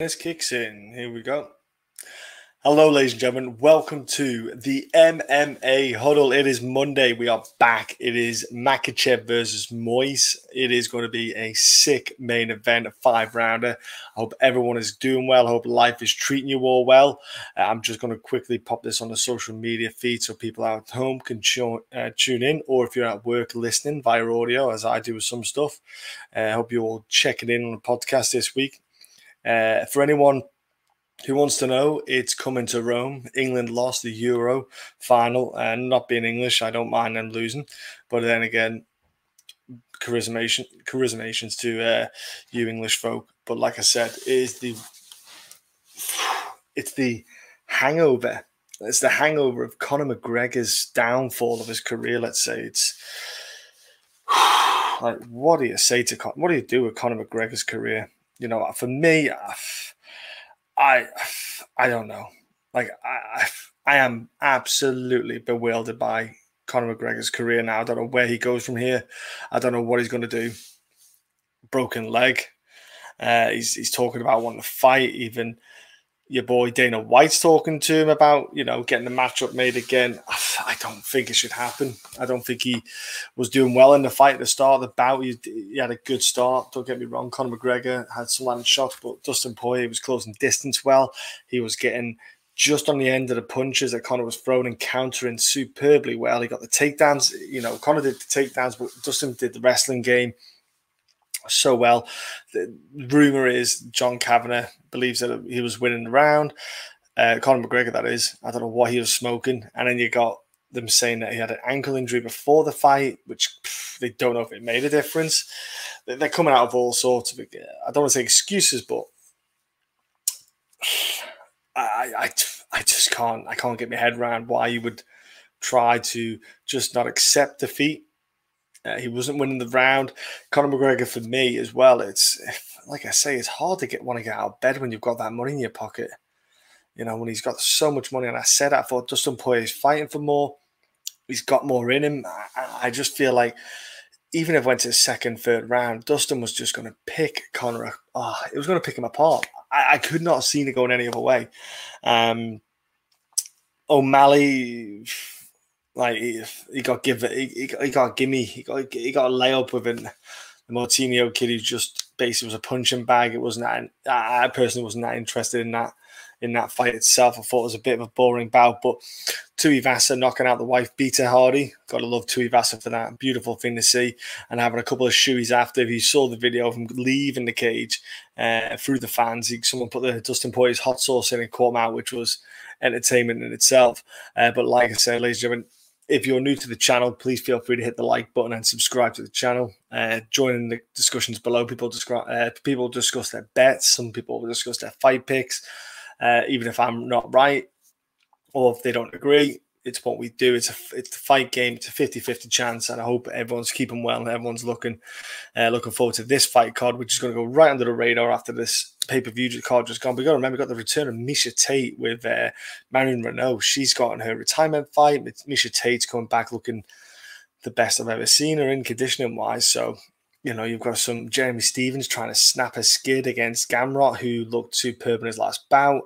This kicks in. Here we go. Hello, ladies and gentlemen. Welcome to the MMA huddle. It is Monday. We are back. It is Makhachev versus Moise. It is going to be a sick main event, a five rounder. I hope everyone is doing well. I hope life is treating you all well. Uh, I'm just going to quickly pop this on the social media feed so people out at home can uh, tune in, or if you're at work listening via audio, as I do with some stuff. Uh, I hope you're all checking in on the podcast this week. Uh, for anyone who wants to know? It's coming to Rome. England lost the Euro final, and not being English, I don't mind them losing. But then again, charismation, charismations to uh, you English folk. But like I said, it is the it's the hangover. It's the hangover of Conor McGregor's downfall of his career. Let's say it's like what do you say to what do you do with Conor McGregor's career? You know, for me. I I don't know. Like I I am absolutely bewildered by Conor McGregor's career now. I don't know where he goes from here. I don't know what he's going to do. Broken leg. Uh, he's he's talking about wanting to fight. Even your boy Dana White's talking to him about, you know, getting the matchup made again. I don't think it should happen. I don't think he was doing well in the fight at the start of the bout. He, he had a good start. Don't get me wrong. Conor McGregor had some land shots, but Dustin Poirier was closing distance well. He was getting just on the end of the punches that Conor was throwing and countering superbly well. He got the takedowns. You know, Conor did the takedowns, but Dustin did the wrestling game so well. The rumor is John Kavanagh believes that he was winning the round. Uh, Conor McGregor, that is. I don't know what he was smoking. And then you got them saying that he had an ankle injury before the fight, which pff, they don't know if it made a difference. They're coming out of all sorts of, I don't want to say excuses, but I, I, I just can't, I can't get my head around why you would try to just not accept defeat uh, he wasn't winning the round. Conor McGregor for me as well. It's like I say, it's hard to get want to get out of bed when you've got that money in your pocket. You know, when he's got so much money. And I said I thought Dustin Poirier is fighting for more. He's got more in him. I, I just feel like even if it went to the second, third round, Dustin was just going to pick Conor. Oh, it was going to pick him apart. I, I, could not have seen it going any other way. Um, O'Malley like he, he got give he, he, got, gimme he got he got a layup with The Moutinho kid who just basically was a punching bag. It wasn't that I personally wasn't that interested in that in that fight itself. I thought it was a bit of a boring bout, but Tuivasa knocking out the wife beater Hardy. Gotta love Tuivasa for that. Beautiful thing to see. And having a couple of shoeies after. If you saw the video of him leaving the cage uh, through the fans, he, someone put the Dustin Poirier's hot sauce in and caught him out, which was entertainment in itself. Uh, but like I said, ladies and gentlemen, if you're new to the channel, please feel free to hit the like button and subscribe to the channel. Uh, join in the discussions below. People describe, uh, people discuss their bets. Some people will discuss their fight picks, uh, even if I'm not right or if they don't agree it's what we do. It's a it's the fight game. It's a 50-50 chance, and I hope everyone's keeping well and everyone's looking uh, looking forward to this fight card, which is going to go right under the radar after this pay per view card just gone. We got to remember, we got the return of Miesha Tate with uh, Marion Reneau. She's gotten her retirement fight. Miesha Tate's coming back looking the best I've ever seen her in conditioning wise. So you know, you've got some Jeremy Stephens trying to snap a skid against Gamrot, who looked superb in his last bout.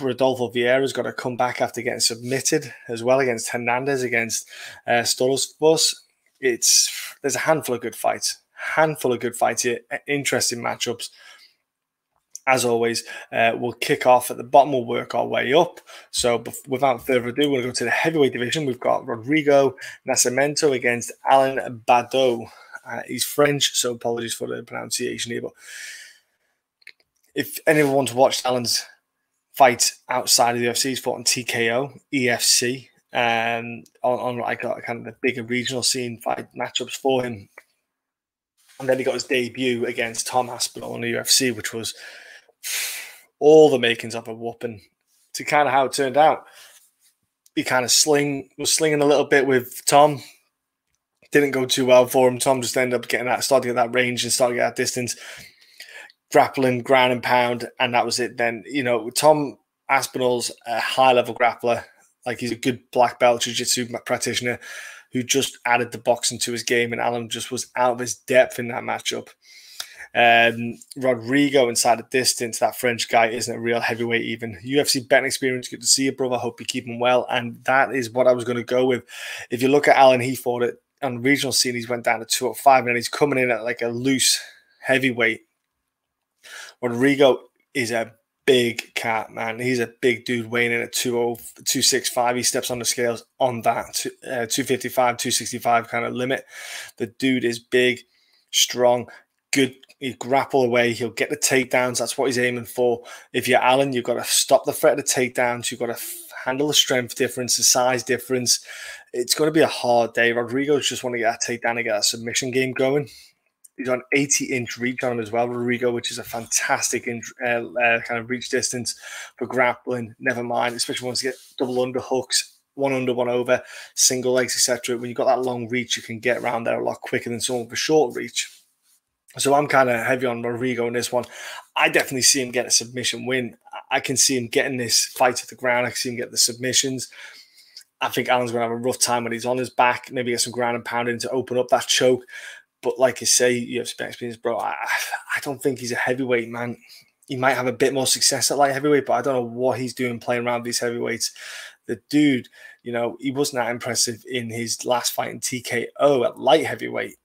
Rodolfo Vieira's got to come back after getting submitted as well against Hernandez, against uh, Stoltzfus. It's there's a handful of good fights, handful of good fights here, interesting matchups. As always, uh, we'll kick off at the bottom. We'll work our way up. So, without further ado, we'll go to the heavyweight division. We've got Rodrigo Nascimento against Alan Baudot. Uh, he's French, so apologies for the pronunciation here. But if anyone wants to watch Alan's fight outside of the UFC. He's fought on TKO, EFC, um, on, on like kind of the bigger regional scene fight matchups for him. And then he got his debut against Tom Aspinall in the UFC, which was all the makings of a whooping to kind of how it turned out. He kind of sling was slinging a little bit with Tom. Didn't go too well for him. Tom just ended up getting that, starting at that range and starting at that distance grappling, ground and pound, and that was it. Then you know Tom Aspinall's a high level grappler, like he's a good black belt jiu-jitsu practitioner who just added the boxing to his game, and Alan just was out of his depth in that matchup. Um, Rodrigo inside the distance, that French guy isn't a real heavyweight even. UFC betting experience, good to see you, brother. Hope you keep him well. And that is what I was going to go with. If you look at Alan he fought it on regional scene, he's went down to 205 and he's coming in at like a loose heavyweight. Rodrigo is a big cat, man. He's a big dude weighing in at 265. He steps on the scales on that uh, 255, 265 kind of limit. The dude is big, strong, good. He grapple away. He'll get the takedowns. That's what he's aiming for. If you're Allen, you've got to stop the threat of the takedowns. You've got to f- handle the strength difference, the size difference. It's going to be a hard day. Rodrigo's just want to get a takedown and get a submission game going. He's on 80 inch reach on him as well, Rodrigo, which is a fantastic inch, uh, uh, kind of reach distance for grappling. Never mind, especially once you get double underhooks, one under, one over, single legs, etc. When you've got that long reach, you can get around there a lot quicker than someone with a short reach. So I'm kind of heavy on Rodrigo in this one. I definitely see him get a submission win. I can see him getting this fight to the ground. I can see him get the submissions. I think Allen's going to have a rough time when he's on his back. Maybe get some ground and pounding to open up that choke. But like I say, you have experience, bro. I, I don't think he's a heavyweight man. He might have a bit more success at light heavyweight, but I don't know what he's doing playing around these heavyweights. The dude, you know, he wasn't that impressive in his last fight in TKO at light heavyweight.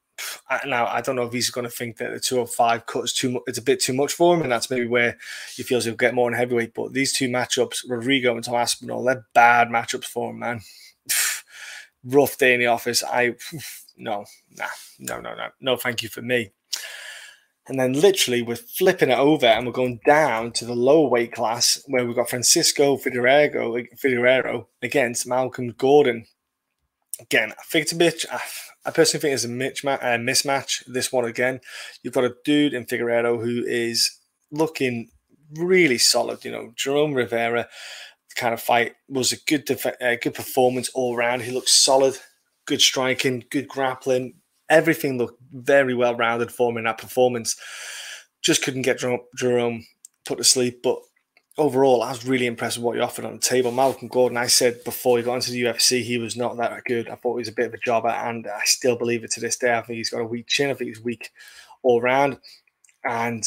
Now I don't know if he's going to think that the 205 cut is too much. It's a bit too much for him, and that's maybe where he feels he'll get more in heavyweight. But these two matchups, Rodrigo and Tom Aspinall, they're bad matchups for him, man. Rough day in the office. I no, nah, no, no, no, no, thank you for me. And then literally we're flipping it over and we're going down to the lower weight class where we've got Francisco Figueiredo against Malcolm Gordon. Again, I think it's a bit. I personally think it's a mismatch. This one again, you've got a dude in Figueroa who is looking really solid. You know, Jerome Rivera kind of fight was a good def- uh, good performance all round. He looks solid good striking, good grappling. Everything looked very well rounded for him in that performance. Just couldn't get Jerome put to sleep. But overall, I was really impressed with what he offered on the table. Malcolm Gordon, I said before he got into the UFC, he was not that good. I thought he was a bit of a jobber, and I still believe it to this day. I think he's got a weak chin. I think he's weak all round. And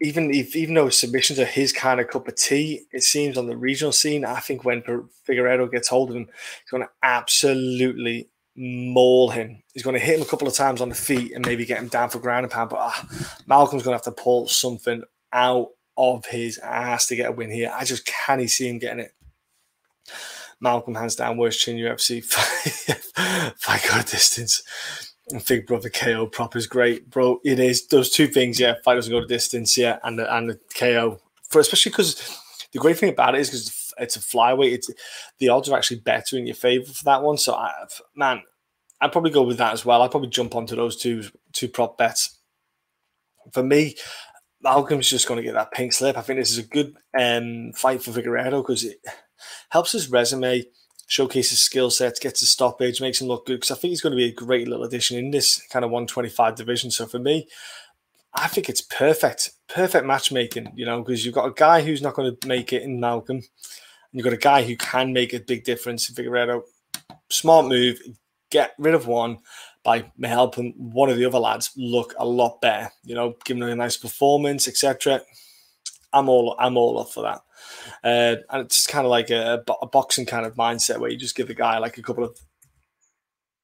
even if even though submissions are his kind of cup of tea, it seems on the regional scene, I think when Figueiredo gets hold of him, he's going to absolutely maul him. He's going to hit him a couple of times on the feet and maybe get him down for ground and pound. But uh, Malcolm's going to have to pull something out of his ass to get a win here. I just can't see him getting it. Malcolm hands down worst chin UFC fight go a distance. And Big Brother KO prop is great, bro. It is those two things, yeah. Fight doesn't go to distance, yeah, and the, and the KO for especially because the great thing about it is because it's a flyweight. It's the odds are actually better in your favor for that one. So, I, man, I'd probably go with that as well. I'd probably jump onto those two two prop bets. For me, Malcolm's just going to get that pink slip. I think this is a good um, fight for Figueiredo because it helps his resume, showcases skill sets, gets a stoppage, makes him look good. Because I think he's going to be a great little addition in this kind of 125 division. So for me, I think it's perfect, perfect matchmaking. You know, because you've got a guy who's not going to make it in Malcolm, and you've got a guy who can make a big difference in Figueiredo. Smart move, get rid of one by helping one of the other lads look a lot better. You know, giving them a nice performance, etc. I'm all I'm all up for that. Uh, and it's kind of like a, a, boxing kind of mindset where you just give the guy like a couple of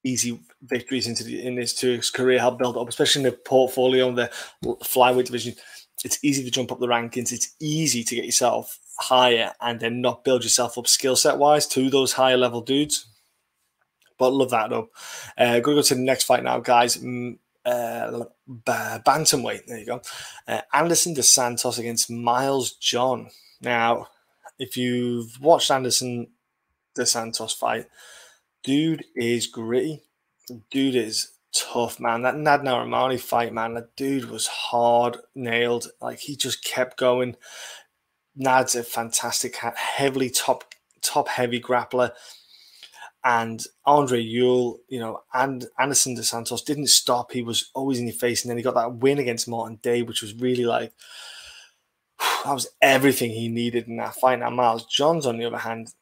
easy victories into the, in this to his career, help build up, especially in the portfolio in the flyweight division. It's easy to jump up the rankings. It's easy to get yourself higher and then not build yourself up skill set wise to those higher level dudes. But love that though. Uh, going to go to the next fight now, guys. Mm, uh, bantamweight. There you go. Uh, Anderson Dos Santos against Miles John. Now, if you've watched Anderson Dos Santos fight, dude is gritty. Dude is tough, man. That Nad Narimani fight, man, that dude was hard nailed. Like he just kept going. Nad's a fantastic, heavily top top heavy grappler and Andre Ewell, you know, and Anderson Dos Santos didn't stop. He was always in your face, and then he got that win against Martin Day, which was really like that was everything he needed in that fight. Now Miles Johns, on the other hand,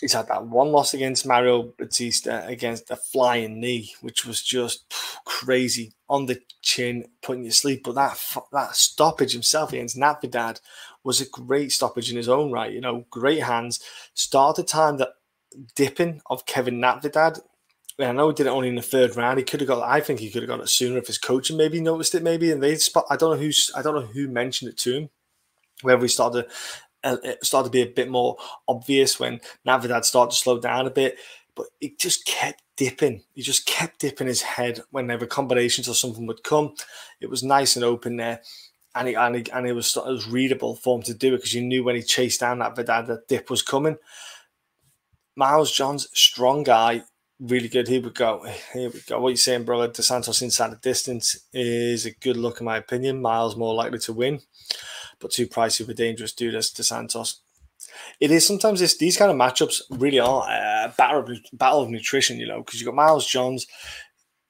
he's had that one loss against Mario Bautista against a flying knee, which was just crazy on the chin, putting you to sleep. But that that stoppage himself against Natividad was a great stoppage in his own right. You know, great hands. Started time that dipping of Kevin Natividad. I know he did it only in the third round. He could have got. I think he could have got it sooner if his coaching maybe noticed it. Maybe and they spot. I don't know who's. I don't know who mentioned it to him. Whether he started uh, it started to be a bit more obvious when Natividad started to slow down a bit, but it just kept dipping. He just kept dipping his head whenever combinations or something would come. It was nice and open there. And, he, and, he, and it was it was readable for him to do it because you knew when he chased down that Vidad that dip was coming. Miles Johns, strong guy, really good. Here we go. Here we go. What you saying, brother? Dos Santos inside the distance is a good look, in my opinion. Miles more likely to win but too pricey for dangerous dude as Dos Santos. It is sometimes this, these kind of matchups really are a battle of, battle of nutrition, you know, because you've got Miles Johns.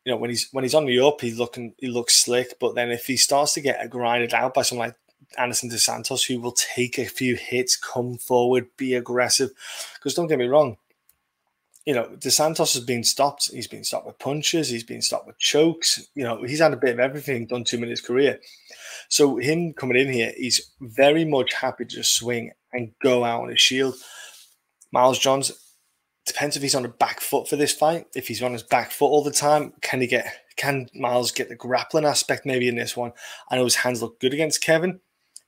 You know, when he's when he's on the up, he's looking he looks slick. But then if he starts to get grinded out by someone like Anderson Dos Santos, who will take a few hits, come forward, be aggressive. Because don't get me wrong, you know, Dos Santos has been stopped. He's been stopped with punches. He's been stopped with chokes. You know, he's had a bit of everything done to him in his career. So him coming in here, he's very much happy to just swing and go out on his shield. Miles Johns depends if he's on the back foot for this fight. If he's on his back foot all the time, can he get can Miles get the grappling aspect maybe in this one? I know his hands look good against Kevin,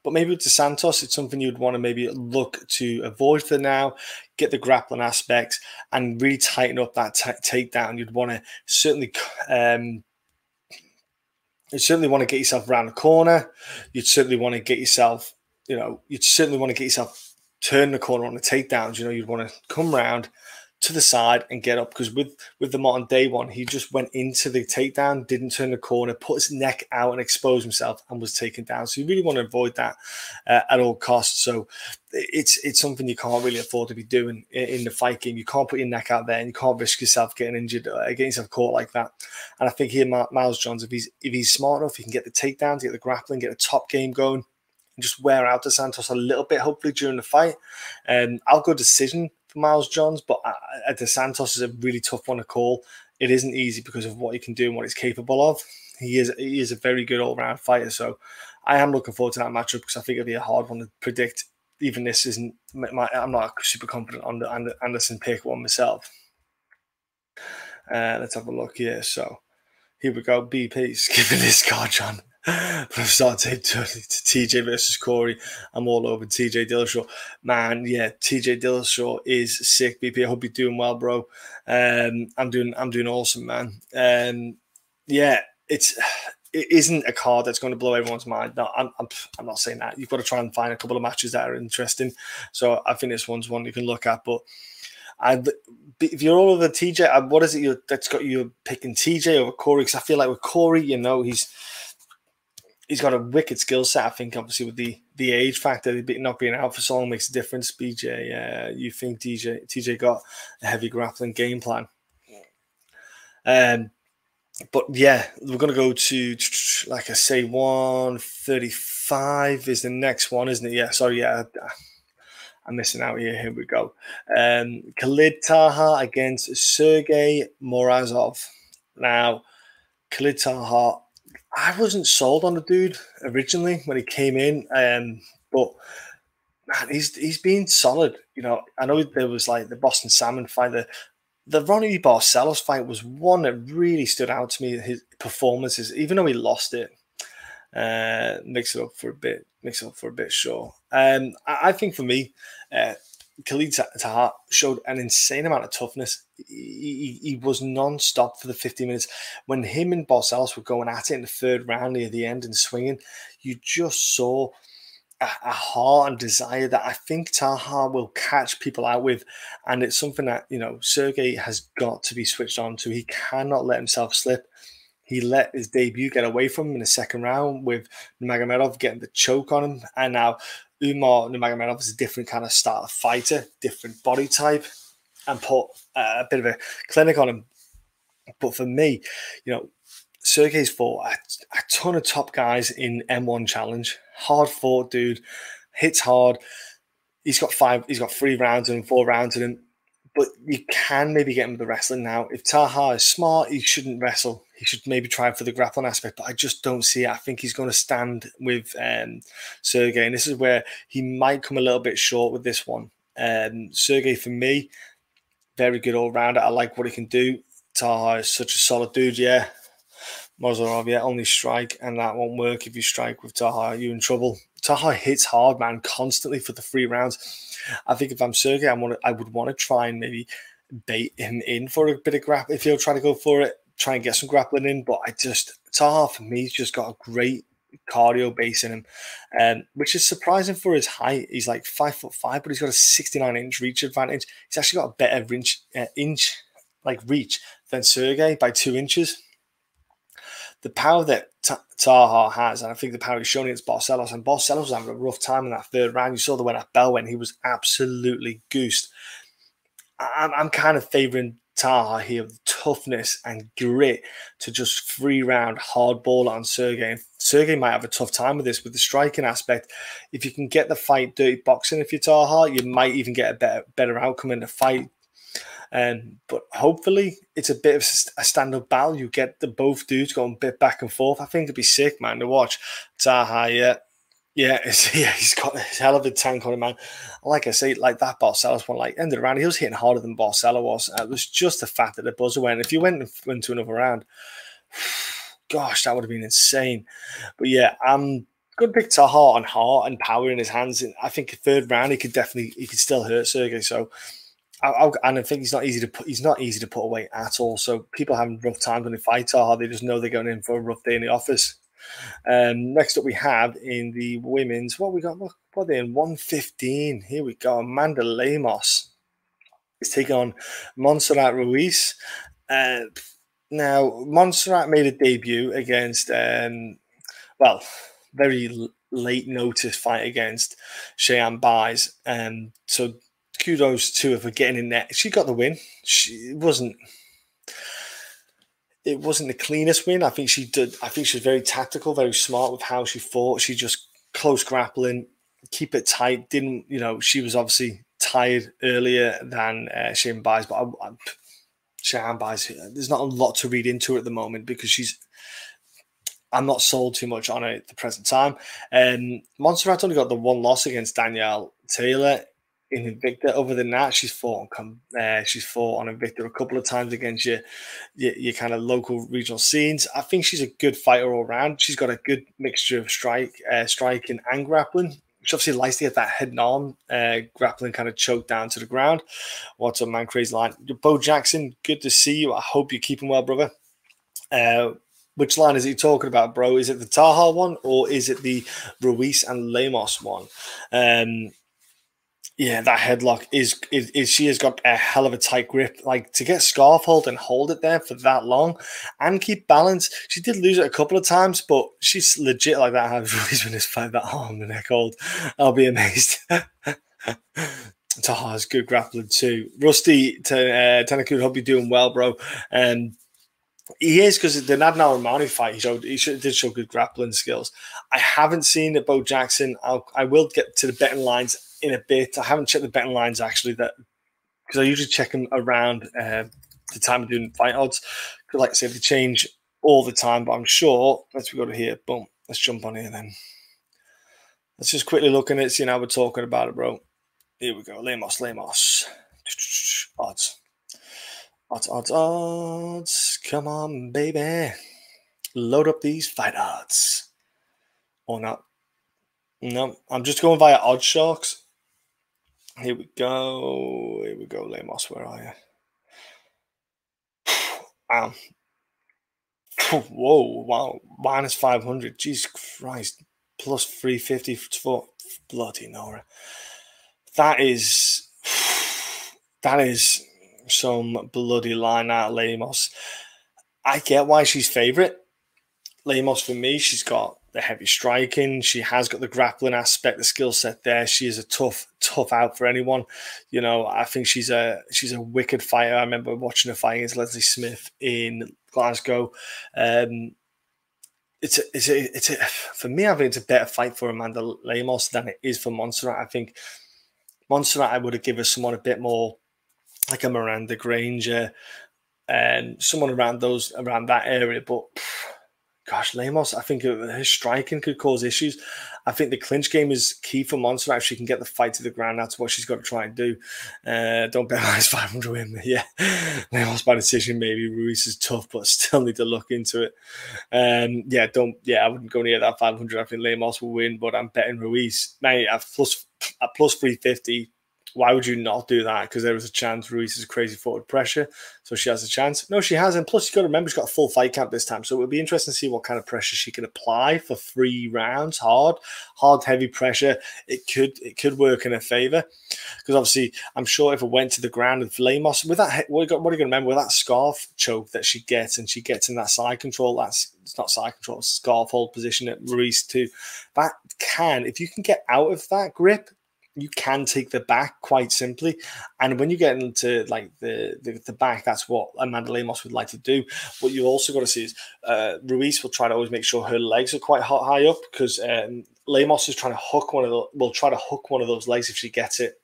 but maybe with Dos Santos, it's something you'd want to maybe look to avoid for now, get the grappling aspects, and really tighten up that t- takedown. You'd want to certainly um, you certainly want to get yourself around the corner. You'd certainly want to get yourself, you know, you'd certainly want to get yourself turn the corner on the takedowns. You know, you'd want to come around to the side and get up because with with the modern day one, he just went into the takedown, didn't turn the corner, put his neck out and exposed himself, and was taken down. So you really want to avoid that uh, at all costs. So it's it's something you can't really afford to be doing in, in, the fight game. You can't put your neck out there, and you can't risk yourself getting injured, uh, getting yourself caught like that. And I think here, Miles Johns, if he's if he's smart enough, he can get the takedowns, get the grappling, get the top game going and just wear out the Santos a little bit, hopefully during the fight. And um, I'll go decision for Miles Johns, but uh, Dos Santos is a really tough one to call. It isn't easy because of what he can do and what he's capable of. He is he is a very good all round fighter. So I am looking forward to that matchup because I think it'll be a hard one to predict. Even this isn't my, I'm not super confident on the Anderson pick one myself. Uh, let's have a look here. So here we go. BP giving this card, John. from start to, to, TJ versus Corey. I'm all over TJ Dillashaw. Man, yeah, TJ Dillashaw is sick. BP, I hope you're doing well, bro. Um, I'm doing I'm doing awesome, man. Um, yeah, it's it isn't a card that's going to blow everyone's mind. No, I'm, I'm, I'm not saying that. You've got to try and find a couple of matches that are interesting. So I think this one's one you can look at. But I, if you're all over TJ, what is it you that's got you picking TJ over Corey? Because I feel like with Corey, you know, he's he's got a wicked skill set. I think obviously with the the age factor, not being out for so long makes a difference. BJ, uh, you think DJ TJ got a heavy grappling game plan? Um, but yeah, we're gonna go to like I say, one thirty five is the next one, isn't it? Yeah, sorry, yeah. I'm missing out here. Here we go. Um, Khalid Taha against Sergey Morozov. Now, Khalid Taha I wasn't sold on the dude originally when he came in, um, but man, he's he's been solid. You know, I know there was like the Boston Salmon fight, the the Raoni Barcelos fight was one that really stood out to me. His performances, even though he lost it, uh, mix it up for a bit, mix it up for a bit, sure. Um, I, I think for me, uh, Khalid Taha showed an insane amount of toughness. He, he, he, was non-stop for the 50 minutes. When him and Barcelos were going at it in the third round near the end and swinging, you just saw a, a heart and desire that I think Taha will catch people out with. And it's something that, you know, Sergey has got to be switched on to. He cannot let himself slip. He let his debut get away from him in the second round with Nurmagomedov getting the choke on him. And now Umar Nurmagomedov is a different kind of style of fighter, different body type, and put uh, a bit of a clinic on him. But for me, you know, Sergey's fought a, a ton of top guys in M1 Challenge. Hard fought dude, hits hard. He's got five. He's got three rounds and four rounds in him. But you can maybe get him with the wrestling now. If Taha is smart, he shouldn't wrestle. He should maybe try for the grappling aspect, but I just don't see it. I think he's going to stand with um, Sergey, and this is where he might come a little bit short with this one. Um, Sergey, for me, very good all rounder. I like what he can do. Taha is such a solid dude, yeah. Morozov, yeah, only strike, and that won't work if you strike with Taha. You're in trouble. Taha hits hard, man, constantly for the three rounds. I think if I'm Sergey, I want I would want to try and maybe bait him in for a bit of grap. If he'll try to go for it, try and get some grappling in. But I just Taha for me, he's just got a great cardio base in him, um, which is surprising for his height. He's like five foot five, but he's got a 69 inch reach advantage. He's actually got a better inch, uh, inch like reach than Sergey by two inches the power that Taha has, and I think the power he's shown against Barcelos, and Barcelos was having a rough time in that third round. You saw the way at bell when he was absolutely goosed. I'm, I'm kind of favouring Taha here, toughness and grit to just free round hard ball on Sergey. Sergey might have a tough time with this with the striking aspect. If you can get the fight dirty boxing, if you're Taha, you might even get a better better outcome in the fight um, but hopefully, it's a bit of a stand up battle. You get the both dudes going a bit back and forth. I think it'd be sick, man, to watch. Taha, yeah. Yeah, yeah, he's got a hell of a tank on him, man. Like I say, like that Barcelos one, like ended around, he was hitting harder than Barcelo was. It was just the fact that the buzzer went. If you went into another round, gosh, that would have been insane. But yeah, I'm good pick to heart and heart and power in his hands. I think third round he could definitely he could still hurt Sergey. So I, I, and I think he's not easy to put. He's not easy to put away at all. So people having rough times when they fight are they just know they're going in for a rough day in the office. Um, next up, we have in the women's what we got. What, what they in? One fifteen. Here we go. Amanda Lemos is taking on Montserrat Ruiz. Uh, now Montserrat made a debut against, um, well, very late notice fight against Cheyanne Buys. Um, so kudos to her for getting in there. She got the win. She it wasn't it wasn't the cleanest win. I think she did. I think she was very tactical, very smart with how she fought. She just close grappling, keep it tight. Didn't you know? She was obviously tired earlier than uh, Shane Buys, but I, I, Buys. There's not a lot to read into at the moment because she's. I'm not sold too much on it at the present time. Um, Montserrat only got the one loss against Danielle Taylor in Invicta. Other than that, she's fought on come uh, she's fought on Invicta a couple of times against your, your, your kind of local regional scenes. I think she's a good fighter all around. She's got a good mixture of strike, uh, striking and grappling. She obviously likes to get that head and arm uh, grappling kind of choked down to the ground. What's up, man? Crazy line. Bo Jackson, good to see you. I hope you're keeping well, brother. Uh, which line is he talking about, bro? Is it the Taha one or is it the Ruiz and Lemos one? Um, yeah, that headlock is, is, is she has got a hell of a tight grip. Like to get scarf hold and hold it there for that long and keep balance. She did lose it a couple of times, but she's legit like that. I've always been this fight that arm the neck hold. I'll be amazed. Taha's good grappling too. Rusty to uh, Tanaku, hope you're doing well, bro. And um, he is because the Nad Narimani fight, he showed he did show good grappling skills. I haven't seen it, Bo Jackson. I'll, I will get to the betting lines in a bit. I haven't checked the betting lines actually that because I usually check them around uh, the time of doing fight odds. Because like I said, they change all the time. But I'm sure. Let's go to here. Boom. Let's jump on here then. Let's just quickly look at it. See now we're talking about it, bro. Here we go. Lemos, Lemos. Odds. Odds, odds, odds. Come on, baby. Load up these fight odds. Or not. No, I'm just going via Odd Sharks. Here we go. Here we go, Lemos. Where are you? um, whoa, wow. Minus 500. Jesus Christ. Plus 350 for bloody Nora. That is. That is some bloody line out Lemos. I get why she's favourite. Lemos, for me, she's got the heavy striking. She has got the grappling aspect, the skill set there. She is a tough, tough out for anyone. You know, I think she's a she's a wicked fighter. I remember watching her fight against Leslie Smith in Glasgow. Um, it's a, it's a, it's a, for me. I think it's a better fight for Amanda Lemos than it is for Montserrat. I think Montserrat, I would have given someone a bit more like a Miranda Granger, and someone around those around that area. But gosh, Lemos, I think his striking could cause issues. I think the clinch game is key for Montserrat. If she can get the fight to the ground, that's what she's got to try and do. Uh, don't bet minus 500 win. Yeah, Lemos by decision, maybe. Ruiz is tough, but still need to look into it. Um, yeah, don't, yeah, I wouldn't go near that 500. I think Lemos will win, but I'm betting Ruiz. Now, at plus, at plus 350, why would you not do that? Because there was a chance Ruiz is crazy forward pressure, so she has a chance. No, she hasn't. Plus, you got to remember she's got a full fight camp this time, so it would be interesting to see what kind of pressure she can apply for three rounds. Hard, hard, heavy pressure. It could it could work in her favor because obviously I'm sure if it went to the ground with Lemos with that, what are you going to remember with that scarf choke that she gets and she gets in that side control. That's it's not side control, scarf hold position at Ruiz too. That can if you can get out of that grip you can take the back quite simply. And when you get into like the, the, the back, that's what Amanda Lemos would like to do. What you also got to see is uh, Ruiz will try to always make sure her legs are quite hot, high up because um, Lemos is trying to hook one of the will try to hook one of those legs if she gets it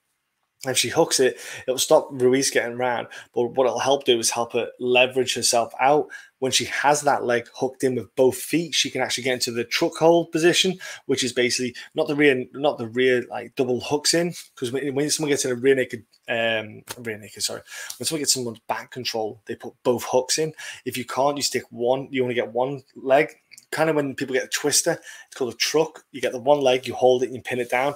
if she hooks it, it'll stop Ruiz getting round. But what it'll help do is help her leverage herself out. When she has that leg hooked in with both feet, she can actually get into the truck hold position, which is basically not the rear, not the rear like double hooks in. Because when, when someone gets in a rear naked, um, rear naked, sorry, when someone gets someone's back control, they put both hooks in. If you can't, you stick one. You only get one leg. Kind of when people get a twister, it's called a truck. You get the one leg, you hold it, and you pin it down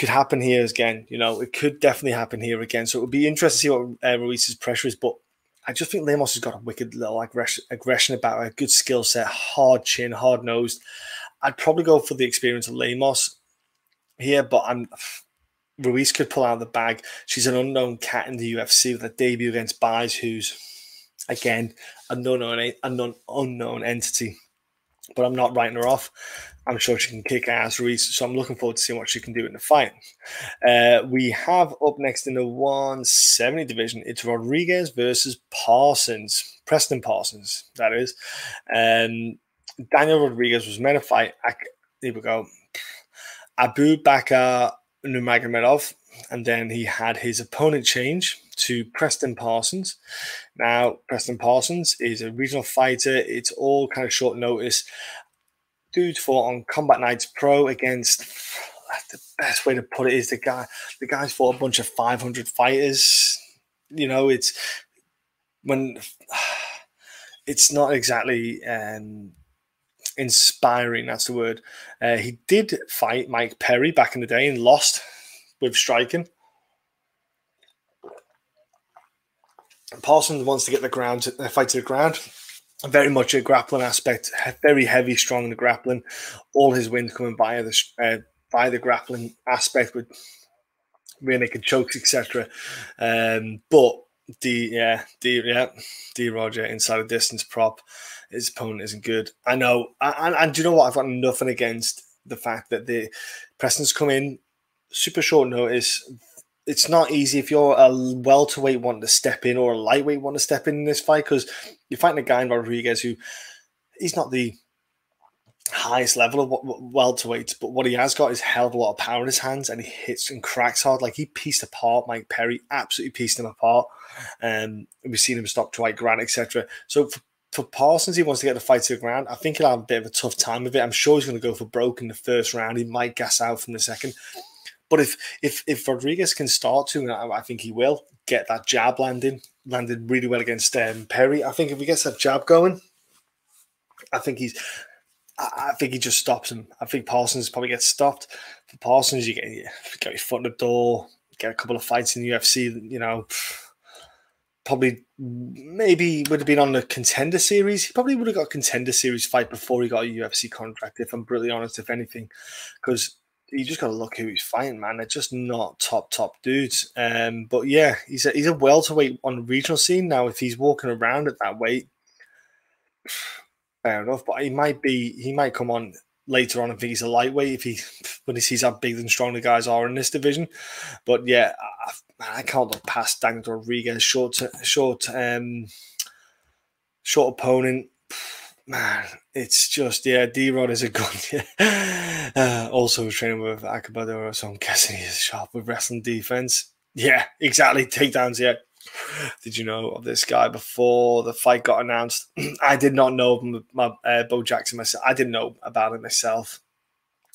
could happen here again. You know, it could definitely happen here again. So it would be interesting to see what uh, Ruiz's pressure is. But I just think Lemos has got a wicked little aggression, aggression about a good skill set, hard chin, hard nosed. I'd probably go for the experience of Lemos here, but I'm Ruiz could pull out the bag. She's an unknown cat in the UFC with a debut against Buys, who's again a unknown, unknown, unknown entity. But I'm not writing her off. I'm sure she can kick ass Ruiz. So I'm looking forward to seeing what she can do in the fight. Uh, we have up next in the 170 division, it's Rodriguez versus Parsons, Preston Parsons, that is. Um, Daniel Rodriguez was meant to fight. Here we go. Abubakar Nurmagomedov, and then he had his opponent change to Preston Parsons. Now, Preston Parsons is a regional fighter. It's all kind of short notice dude fought on Combat Nights Pro against the best way to put it is the guy the guys fought a bunch of 500 fighters. You know it's when it's not exactly um, inspiring that's the word. Uh, he did fight mike perry back in the day and lost with striking. Parsons wants to get the ground to, fight to the ground very much a grappling aspect, very heavy, strong in the grappling. All his wins coming by the uh, by the grappling aspect with rear naked chokes, etc. Um, but the yeah, D, yeah, D Roger inside a distance prop. His opponent isn't good. I know, and, and do you know what? I've got nothing against the fact that the Preston's come in super short notice it's not easy if you're a welterweight wanting to step in or a lightweight want to step in, in this fight because you're fighting a guy in Rodriguez who he's not the highest level of welterweight, but what he has got is hell of a lot of power in his hands, and he hits and cracks hard. Like he pieced apart Mike Perry, absolutely pieced him apart. Um, we've seen him stop Dwight Grant, etc. So for, for Parsons, he wants to get the fight to the ground. I think he'll have a bit of a tough time with it. I'm sure he's going to go for broke in the first round. He might gas out from the second. But if if if Rodriguez can start to, and I, I think he will get that jab landing, landed really well against um, Perry. I think if he gets that jab going, I think he's. I, think he just stops him. I think Parsons probably gets stopped. For Parsons, you get, you get your foot in the door, get a couple of fights in the UFC. You know, probably maybe would have been on the contender series. He probably would have got a contender series fight before he got a UFC contract. If I'm brutally honest, if anything, because you just got to look who he's fighting, man. They're just not top top dudes. Um, but yeah, he's a, he's a welterweight on the regional scene now. If he's walking around at that weight, fair enough. But he might be he might come on later on and think he's a lightweight if he when he sees how big and strong the guys are in this division. But yeah, I, I can't look past Daniel Rodriguez, short short um, short opponent man, it's just yeah. D Rod is a gun. Uh, also training with Akabadora, so I'm guessing he's sharp with wrestling defense. Yeah, exactly. Takedowns. Yeah. Did you know of this guy before the fight got announced? I did not know my uh, Bo Jackson myself. I didn't know about it myself.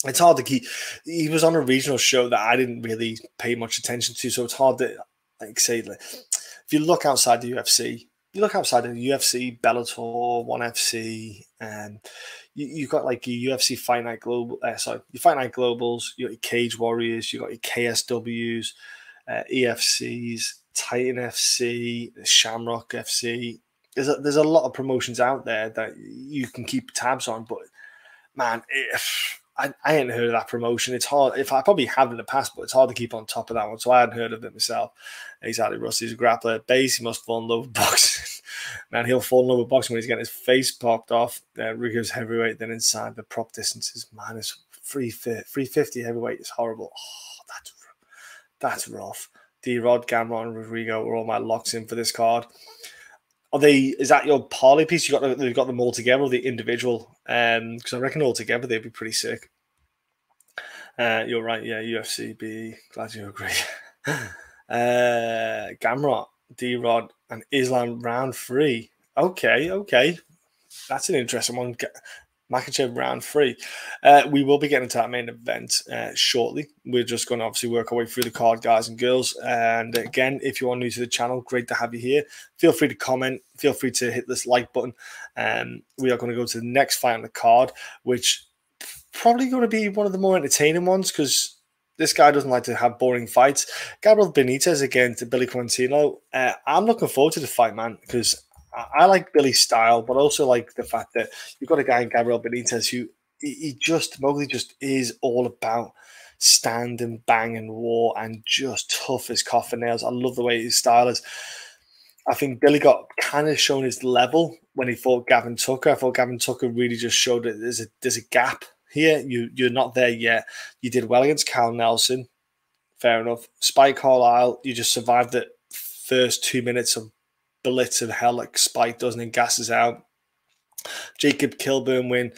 It's hard to keep. He was on a regional show that I didn't really pay much attention to, so it's hard to like say. Like, if you look outside the UFC, you look outside of the UFC, Bellator, One FC, and you, you've got like your UFC Fight Night Global. Uh, sorry, your Fight Night Globals. You got your Cage Warriors. You got your KSW's, uh, EFCs, Titan FC, Shamrock FC. There's a, there's a lot of promotions out there that you can keep tabs on, but man, if I, I hadn't heard of that promotion. It's hard. If I probably have in the past, but it's hard to keep on top of that one. So I hadn't heard of it myself. Exactly, Rusty's a grappler. Base, he must fall in love with boxing. Man, he'll fall in love with boxing when he's getting his face popped off. Uh, Rigo's heavyweight, then inside the prop distances. Man, it's 350 heavyweight is horrible. Oh, that's that's rough. D Rod, Gamrot, and Rodrigo are all my locks in for this card. Are they? Is that your parlay piece? You got they've got them all together, or the individual? Um, because I reckon all together they'd be pretty sick. Uh, you're right. Yeah, UFC B. Glad you agree. uh, Gamrot, D Rod, and Islam round three. Okay, okay, that's an interesting one. Makhachev round three. Uh, we will be getting to that main event uh, shortly. We're just going to obviously work our way through the card, guys and girls. And again, if you are new to the channel, great to have you here. Feel free to comment. Feel free to hit this like button. Um, we are going to go to the next fight on the card, which probably going to be one of the more entertaining ones because this guy doesn't like to have boring fights. Gabriel Benitez against Billy Quarantillo. Uh, I'm looking forward to the fight, man, because I like Billy's style, but also like the fact that you've got a guy in Gabriel Benitez who he just Moggly just is all about stand and bang and war and just tough as coffin nails. I love the way his style is. I think Billy got kind of shown his level when he fought Gavin Tucker. I thought Gavin Tucker really just showed that there's a there's a gap here. You you're not there yet. You did well against Kyle Nelson, fair enough. Spike Carlyle, you just survived the first two minutes of blitz of hell like Spike does and gasses out. Jacob Kilburn win.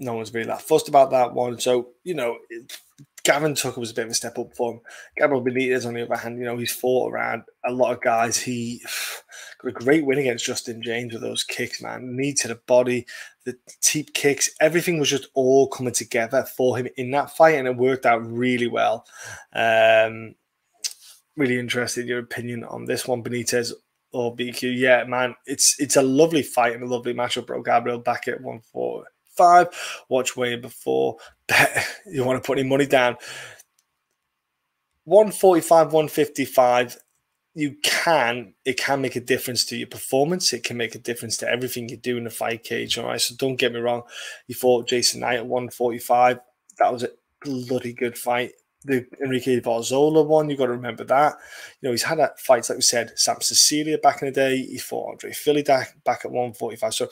No one's really that fussed about that one. So, you know, it, Gavin Tucker was a bit of a step up for him. Gabriel Benitez, on the other hand, you know, he's fought around a lot of guys. He got a great win against Justin James with those kicks, man. Knee to the body, the deep kicks, everything was just all coming together for him in that fight, and it worked out really well. Um, really interested in your opinion on this one, Benitez or BQ. Yeah, man, it's it's a lovely fight and a lovely matchup, bro. Gabriel back at one four five. Watch way before bet. You want to put any money down? 145, 155. You can, it can make a difference to your performance. It can make a difference to everything you do in the fight cage. All right. So don't get me wrong. You fought Jason Knight at 145. That was a bloody good fight the Enrique Barzola one. You've got to remember that. You know, he's had that fights like we said, Sam Sicilia back in the day. He fought Andre Fili back at 145. So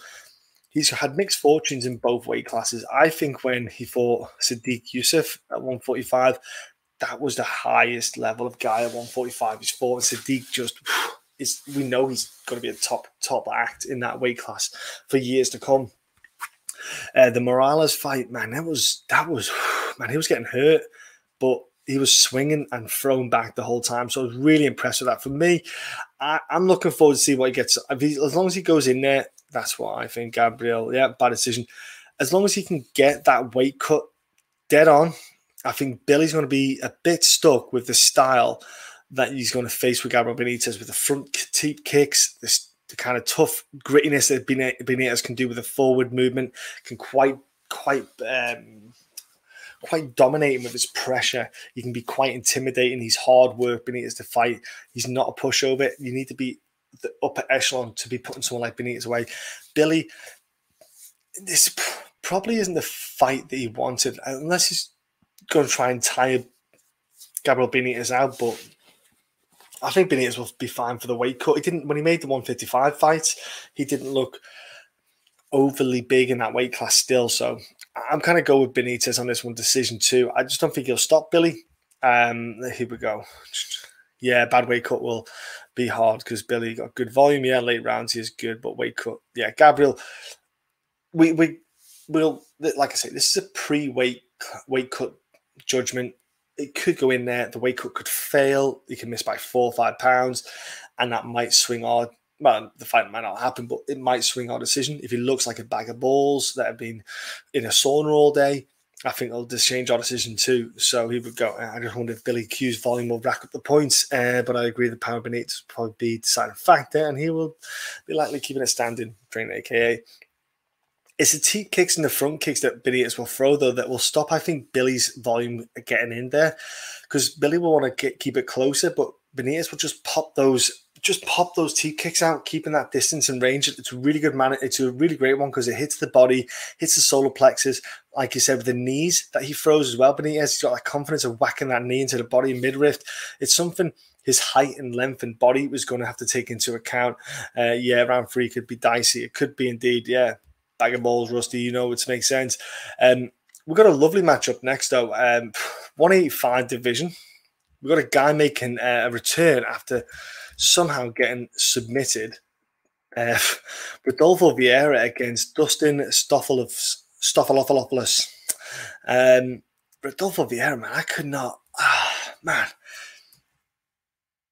he's had mixed fortunes in both weight classes. I think when he fought Sodiq Yusuff at 145, that was the highest level of guy at 145 he's fought. And Sodiq just is we know he's going to be a top top act in that weight class for years to come. Uh, the Morales fight, man, that was that was man, he was getting hurt but he was swinging and thrown back the whole time. So I was really impressed with that. For me, I, am looking forward to see what he gets. He, as long as he goes in there, that's what I think. Gabriel, yeah, bad decision. As long as he can get that weight cut dead on, I think Billy's going to be a bit stuck with the style that he's going to face with Gabriel Benitez with the front teep kicks, this the kind of tough grittiness that Benitez can do with the forward movement, can quite quite um, quite dominating with his pressure. He can be quite intimidating. He's hard work. Benitez to fight. He's not a pushover. You need to be the upper echelon to be putting someone like Benitez away. Billy, this probably isn't the fight that he wanted, unless he's going to try and tire Gabriel Benitez out. But I think Benitez will be fine for the weight cut. He didn't when he made the 155 fights. He didn't look overly big in that weight class still. So I'm kind of go with Benitez on this one decision too. I just don't think he'll stop Billy. Um, here we go. Yeah, bad weight cut will be hard because Billy got good volume. Yeah, late rounds he is good, but weight cut. Yeah, Gabriel. We we will like I say, this is a pre weight cut judgment. it could go in there. The weight cut could fail. He can miss by four or five pounds, and that might swing our. Well, the fight might not happen, but it might swing our decision. If he looks like a bag of balls that have been in a sauna all day, I think it'll just change our decision too. So he would go. I just wonder if Billy Q's volume will rack up the points. Uh, but I agree the power Benitez will probably be deciding factor, and he will be likely keeping it standing during AKA. It's the teep kicks and the front kicks that Benitez will throw, though, that will stop, I think, Billy's volume getting in there. Because Billy will want to keep it closer, but Benitez will just pop those just pop those teep kicks out, keeping that distance and range. It's a really good man. It's a really great one because it hits the body, hits the solar plexus, like you said, with the knees that he throws as well. But he has he's got that confidence of whacking that knee into the body midriff. It's something his height and length and body was going to have to take into account. Uh, yeah, round three could be dicey. It could be indeed, yeah, bag of balls, Rusty. You know, it makes sense. Um, we've got a lovely matchup next, though. Um, 185 division. We've got a guy making uh, a return after somehow getting submitted. Uh, Rodolfo Vieira against Dustin Stoffolopoulos. Um, Rodolfo Vieira, man, I could not. Ah, man.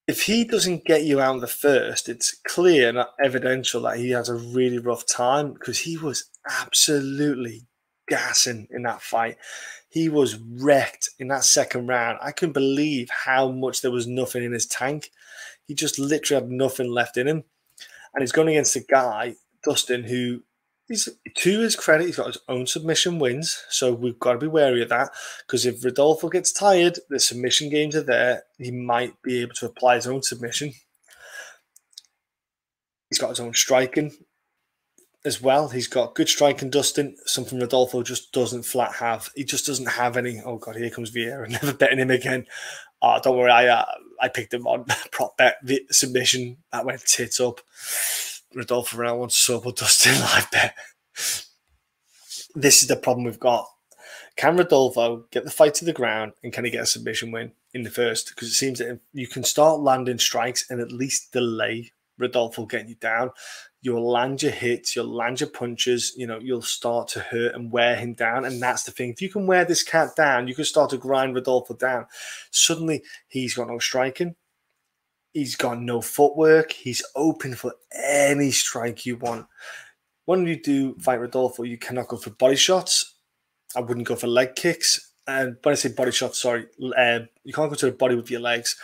If he doesn't get you out the first, it's clear, and evidential, that he has a really rough time because he was absolutely gassing in that fight. He was wrecked in that second round. I couldn't believe how much there was nothing in his tank. He just literally had nothing left in him. And he's going against a guy, Dustin, who he's to his credit, he's got his own submission wins. So we've got to be wary of that. Because if Rodolfo gets tired, the submission games are there. He might be able to apply his own submission. He's got his own striking as well. He's got good striking, Dustin, something Rodolfo just doesn't flat have. He just doesn't have any. Oh, God, here comes Vieira. Never betting him again. Oh, don't worry, I uh, I picked him on prop bet submission. That went tits up. Rodolfo one sub or Dustin live bet. This is the problem we've got. Can Rodolfo get the fight to the ground and can he get a submission win in the first? Because it seems that you can start landing strikes and at least delay Rodolfo getting you down you'll land your hits, you'll land your punches, you know, you'll start to hurt and wear him down. And that's the thing. If you can wear this cat down, you can start to grind Rodolfo down. Suddenly he's got no striking. He's got no footwork. He's open for any strike you want. When you do fight Rodolfo, you cannot go for body shots. I wouldn't go for leg kicks. And when I say body shots, sorry, uh, you can't go to the body with your legs.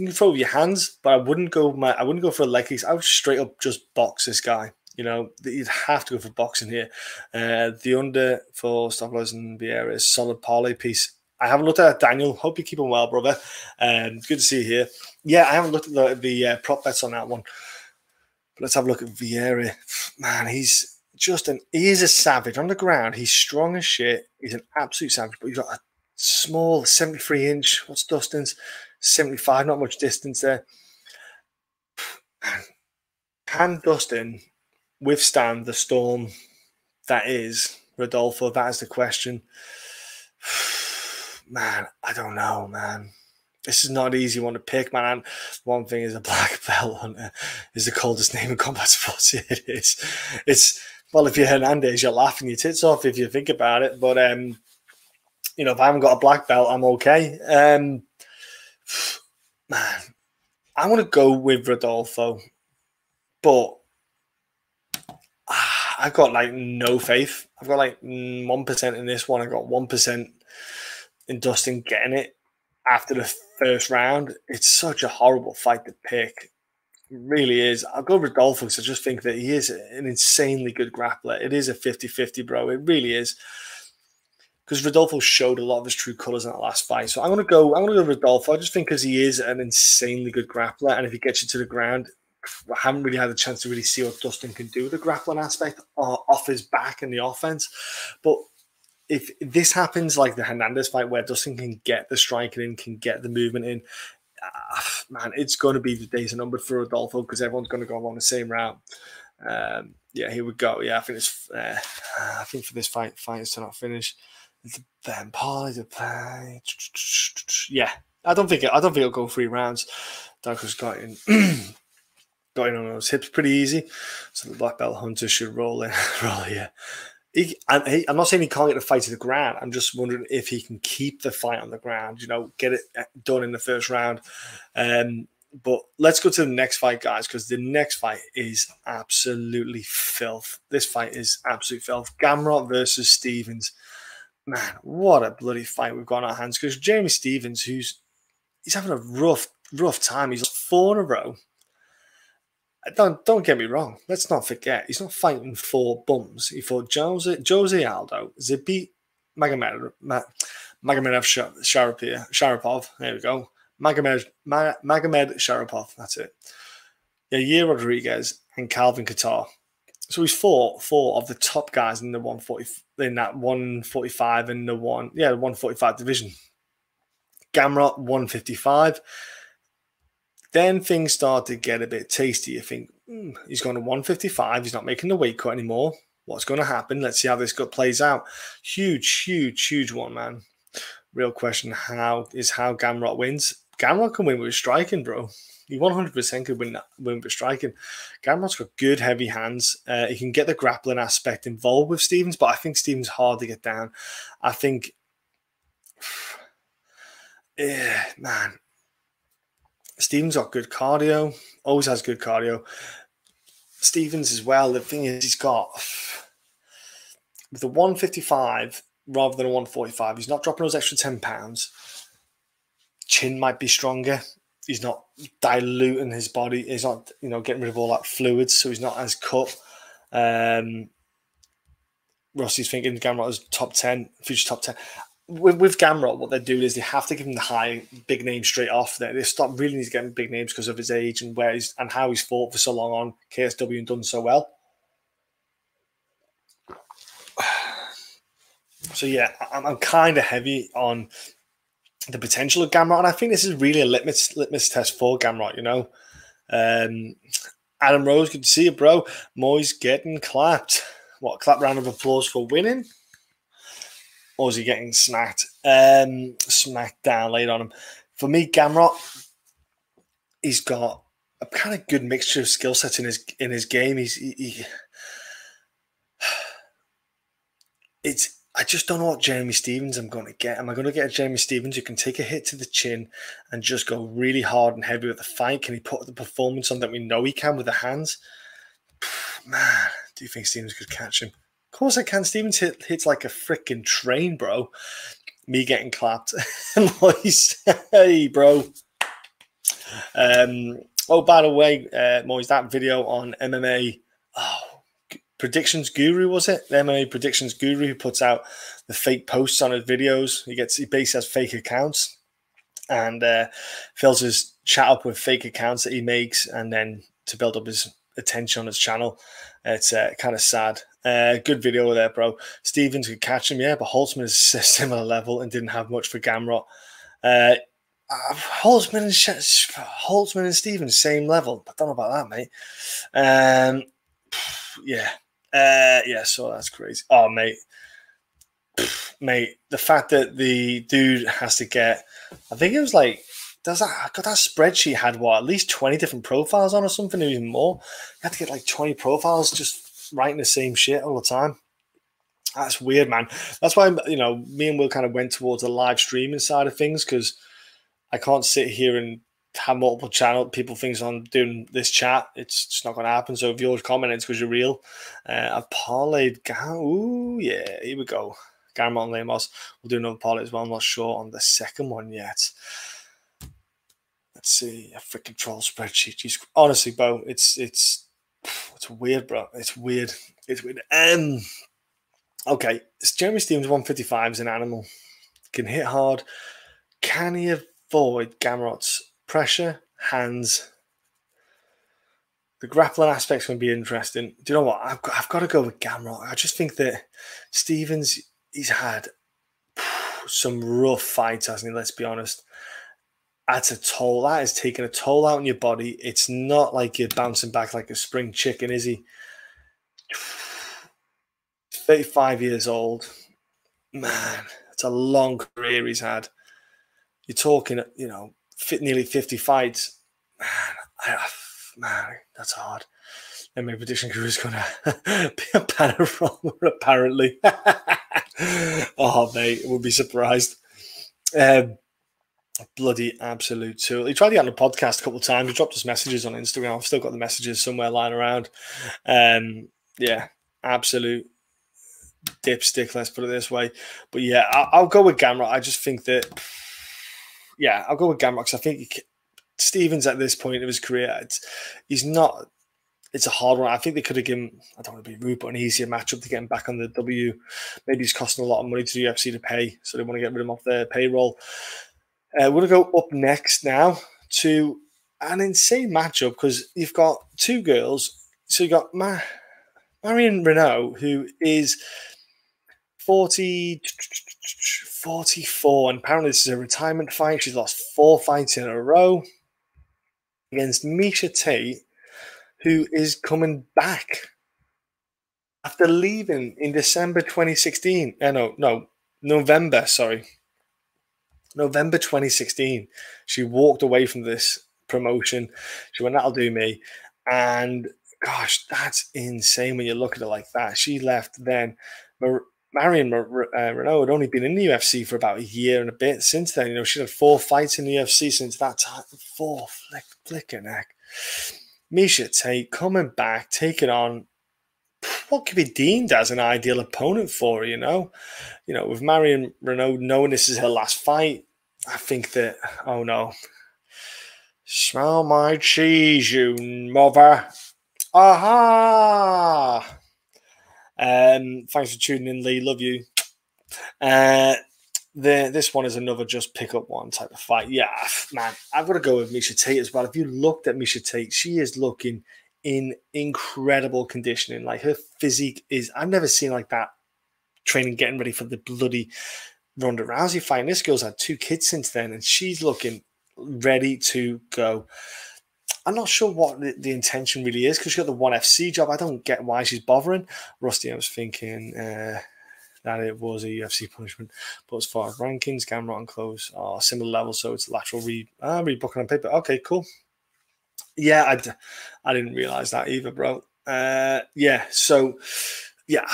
You can throw with your hands, but I wouldn't go my I wouldn't go for a leg kick. I would straight up just box this guy. You know, you'd have to go for boxing here. Uh, the under for Stavros and Vieira is solid parlay piece. I haven't looked at Daniel. Hope you're keeping well, brother. Um, good to see you here. Yeah, I haven't looked at the, the uh, prop bets on that one. But let's have a look at Vieira. Man, he's just an he is a savage on the ground. He's strong as shit. He's an absolute savage, but he's got a small 73 inch. What's Dustin's? 75, not much distance there. Can Dustin withstand the storm that is Rodolfo? That is the question. Man, I don't know, man. This is not an easy one to pick, man. One thing is a black belt hunter is the coldest name in combat sports. it is. It's well, if you're Hernandez, you're laughing your tits off if you think about it. But um, you know, if I haven't got a black belt, I'm okay. Um, man, I want to go with Rodolfo, but ah, I've got like no faith. I've got like one percent in this one. I got one percent in Dustin getting it after the first round. It's such a horrible fight to pick. Really is. I'll go Rodolfo because I just think that he is an insanely good grappler. It is a 50 50, bro. It really is because Rodolfo showed a lot of his true colors in that last fight. So I'm gonna go. I'm gonna go Rodolfo. I just think because he is an insanely good grappler, and if he gets you to the ground, I haven't really had a chance to really see what Dustin can do with the grappling aspect or off his back in the offense. But if this happens like the Hernandez fight, where Dustin can get the striking in, can get the movement in, uh, man, it's going to be the days of numbered for Rodolfo because everyone's going to go along the same route. Um, yeah, here we go. Yeah, I think it's. Uh, I think for this fight, fight is to not finish the vampire to play. Yeah, I don't think it, I don't think it'll go three rounds. Darko's got in got in on those hips pretty easy, so the black belt hunter should roll in roll here. he, I'm, he, I'm not saying he can't get the fight to the ground. I'm just wondering if he can keep the fight on the ground. You know, get it uh, done in the first round. Um, but let's go to the next fight, guys, because the next fight is absolutely filth. This fight is absolute filth. Gamrot versus Stephens. Man, what a bloody fight we've got on our hands. Because Jeremy Stephens, who's he's having a rough, rough time. He's four in a row. Don't don't get me wrong. Let's not forget he's not fighting four bums. He fought Jose Jose Aldo, Zabit Magomed Magomed Sharapov. There we go. Magomed, Magomed Sharapov. That's it. Yeah, Yair Rodriguez and Calvin Kattar. So he's fought four of the top guys in the 140 in that 145 and the one yeah the 145 division. Gamrot 155. Then things start to get a bit tasty. You think mm, he's gone to 155. He's not making the weight cut anymore. What's going to happen? Let's see how this gut plays out. Huge, huge, huge one, man. Real question: How is how Gamrot wins? Gamrot can win with striking, bro. He 100% could win, win with striking. Gamrot's got good, heavy hands. Uh, he can get the grappling aspect involved with Stephens, but I think Stephens hard to get down. I think, yeah, man, Stephens got good cardio, always has good cardio. Stephens as well. The thing is, he's got with the 155 rather than a 145, he's not dropping those extra 10 pounds chin might be stronger. He's not diluting his body. He's not, you know, getting rid of all that fluids, so he's not as cut. Um, Rossi's thinking Gamrot is top ten, future top ten. With, with Gamrot, what they do is they have to give him the high big name straight off. They, they stop really need to get him big names because of his age and where he's and how he's fought for so long on KSW and done so well. So yeah, I'm, I'm kind of heavy on the potential of Gamrot. And I think this is really a litmus litmus test for Gamrot, you know. Um, Adam Rose, good to see you, bro. Moy's getting clapped. What clap round of applause for winning? Or is he getting smacked? Um, smacked down laid on him. For me, Gamrot, he's got a kind of good mixture of skill sets in his in his game. He's he, he it's I just don't know what Jeremy Stephens I'm going to get. Am I going to get a Jeremy Stephens who can take a hit to the chin and just go really hard and heavy with the fight? Can he put the performance on that we know he can with the hands? Man, do you think Stephens could catch him? Of course I can. Stephens hit, hits like a freaking train, bro. Me getting clapped. Moyes, hey, bro. Um, oh, by the way, uh, Moyes, that video on MMA. Predictions guru was it? The MMA predictions guru who puts out the fake posts on his videos. He gets he basically has fake accounts and uh, fills his chat up with fake accounts that he makes and then to build up his attention on his channel. It's uh, kind of sad. Uh, good video there bro. Stephens could catch him. Yeah but Holtzman is a similar level and didn't have much for Gamrot. Uh, uh, Holtzman and Holtzman and Stephens same level. I don't know about that mate. Um, yeah uh, yeah, so that's crazy. Oh, mate, mate, the fact that the dude has to get, I think it was like, does that got that spreadsheet had what at least twenty different profiles on or something, or even more. You had to get like twenty profiles just writing the same shit all the time. That's weird, man. That's why you know me and Will kind of went towards the live streaming side of things because I can't sit here and have multiple channel people things on doing this chat. It's just not going to happen. So if you're commenting, it's because you're real. Uh, I've parlayed. Ooh, yeah, here we go. Gamrot and Lemos. We'll do another parlay as well. I'm not sure on the second one yet. Let's see. A freaking troll spreadsheet. Jeez. Honestly, bro, it's it's it's weird, bro. It's weird. It's weird. Um. Okay, it's Jeremy Stephens 155 is an animal. Can hit hard. Can he avoid Gamrot's pressure, hands. The grappling aspect's going to be interesting. Do you know what? I've got, I've got to go with Gamrot. I just think that Stephens, he's had some rough fights, hasn't he? Let's be honest. That's a toll. That is taking a toll out on your body. It's not like you're bouncing back like a spring chicken, is he? 35 years old. Man, it's a long career he's had. You're talking, you know, fit nearly 50 fights. Man, I, man, that's hard. And my prediction crew is going to be a roller, apparently. oh, mate, would be surprised. Um, bloody absolute tool. He tried to get on the podcast a couple of times. He dropped us messages on Instagram. I've still got the messages somewhere lying around. Um, yeah, absolute dipstick. Let's put it this way. But yeah, I'll, I'll go with Gamrot. I just think that. Yeah, I'll go with because I think Stephens at this point of his career, he's not. It's a hard one. I think they could have given. I don't want to be rude, but an easier matchup to get him back on the W. Maybe he's costing a lot of money to the UFC to pay, so they want to get rid of him off their payroll. Uh, we're to go up next now to an insane matchup because you've got two girls. So you've got Ma- Marion Reneau, who is 40, 44, and apparently this is a retirement fight. She's lost four fights in a row against Miesha Tate, who is coming back after leaving in December 2016. Uh, no, no, November, sorry. November 2016. She walked away from this promotion. She went, that'll do me. And gosh, that's insane when you look at it like that. She left then. Marion Mar- uh, Reneau had only been in the UFC for about a year and a bit since then. You know, she had four fights in the UFC since that time. Four flick, flicker neck. Miesha Tate coming back, taking on what could be deemed as an ideal opponent for her, you know? You know, with Marion Reneau knowing this is her last fight, I think that, oh no. Smell my cheese, you mother. Aha! Um, thanks for tuning in, Lee. Love you. Uh, the this one is another just pick up one type of fight. Yeah, man, I've got to go with Miesha Tate as well. If you looked at Miesha Tate, she is looking in incredible conditioning. Like her physique is, I've never seen like that training, getting ready for the bloody Ronda Rousey fight. And this girl's had two kids since then, and she's looking ready to go. I'm not sure what the, the intention really is because she got the one FC job. I don't get why she's bothering. Rusty, I was thinking uh, that it was a UFC punishment, but as far as rankings, Gamrot and Close are similar levels, so it's lateral re uh, rebooking on paper. Okay, cool. Yeah, I, I didn't realize that either, bro. Uh, yeah, so yeah,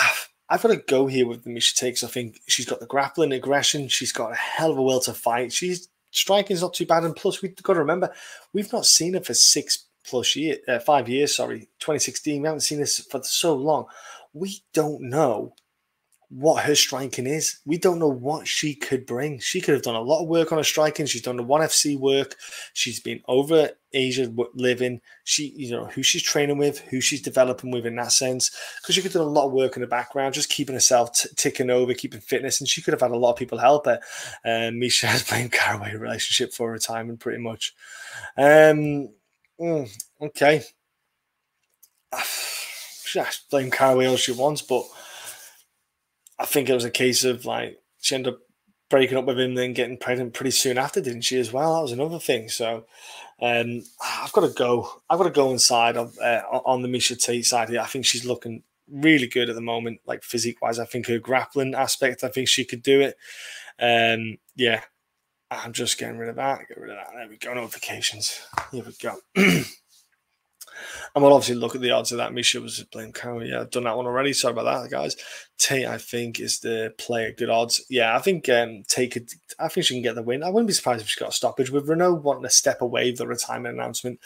I've got to go here with the Miesha Takes. I think she's got the grappling aggression. She's got a hell of a will to fight. She's striking is not too bad. And plus, we've got to remember, we've not seen her for six plus years, uh, five years, sorry, 2016. We haven't seen this for so long. We don't know what her striking is. We don't know what she could bring. She could have done a lot of work on her striking. She's done the one FC work. She's been over Asia living. She, you know, who she's training with, who she's developing with in that sense. Because she could have done a lot of work in the background, just keeping herself t- ticking over, keeping fitness, and she could have had a lot of people help her. Um, Miesha has blamed Caraway relationship for retirement, pretty much. Um, mm, okay. She blame Caraway all she wants, but I think it was a case of like she ended up breaking up with him, then getting pregnant pretty soon after, didn't she? As well, that was another thing. So um, I've got to go. I've got to go inside of uh, on the Miesha Tate side here. I think she's looking really good at the moment, like physique wise. I think her grappling aspect, I think she could do it. Um, yeah, I'm just getting rid of that. Get rid of that. There we go. Notifications. Here we go. And we'll obviously look at the odds of that. Miesha was playing Cow. Yeah, I've done that one already. Sorry about that, guys. Tate, I think, is the player good odds. Yeah, I think um, Tate could, I think she can get the win. I wouldn't be surprised if she got a stoppage. With Reneau wanting to step away the retirement announcement,